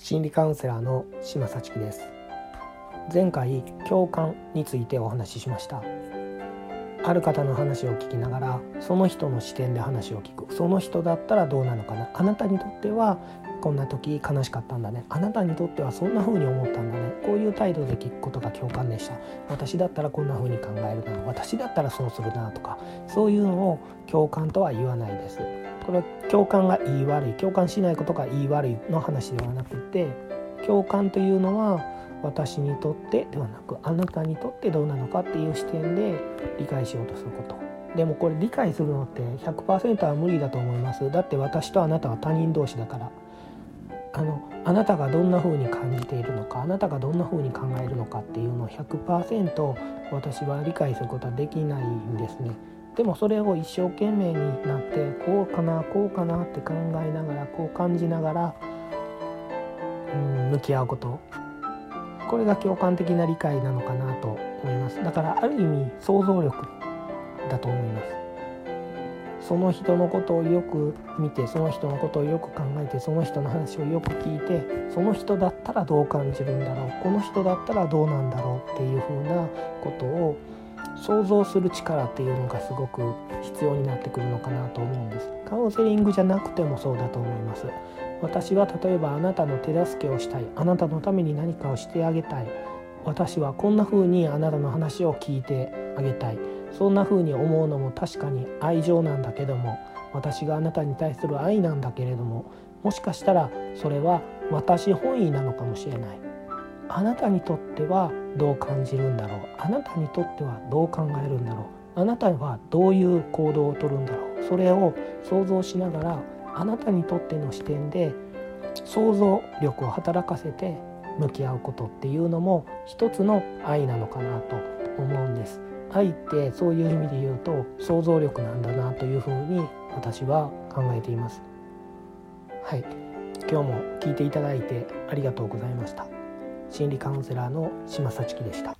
心理カウンセラーの島幸樹です。前回共感についてお話ししました。ある方の話を聞きながらその人の視点で話を聞く。その人だったらどうなのかな。あなたにとってはこんな時悲しかったんだね。あなたにとってはそんな風に思ったんだね。こういう態度で聞くことが共感でした。私だったらこんな風に考えるな。私だったらそうするなとか。そういうのを共感とは言わないです。これは共感が言い悪い。共感しないことが言い悪いの話ではなくて共感というのは私にとってではなくあなたにとってどうなのかっていう視点で理解しようとすること。でもこれ理解するのって100%は無理だと思います。だって私とあなたは他人同士だから。あのあなたがどんな風に感じているのかあなたがどんな風に考えるのかっていうのを100%私は理解することはできないんですね。でもそれを一生懸命になってこうかなこうかなって考えながらこう感じながら、うん、向き合うこと。これが共感的な理解なのかなと思います。だからある意味想像力だと思います。その人のことをよく見てその人のことをよく考えてその人の話をよく聞いてその人だったらどう感じるんだろうこの人だったらどうなんだろうっていうふうなことを想像する力っていうのがすごく必要になってくるのかなと思うんです。カウンセリングじゃなくてもそうだと思います。私は例えばあなたの手助けをしたい。あなたのために何かをしてあげたい。私はこんな風にあなたの話を聞いてあげたい。そんな風に思うのも確かに愛情なんだけども私があなたに対する愛なんだけれどももしかしたらそれは私本位なのかもしれない。あなたにとってはどう感じるんだろう？あなたにとってはどう考えるんだろう？あなたはどういう行動をとるんだろう？それを想像しながらあなたにとっての視点で想像力を働かせて向き合うことっていうのも一つの愛なのかなと思うんです。愛ってそういう意味で言うと想像力なんだなというふうに私は考えています。はい。今日も聞いていただいてありがとうございました。心理カウンセラーの島幸樹でした。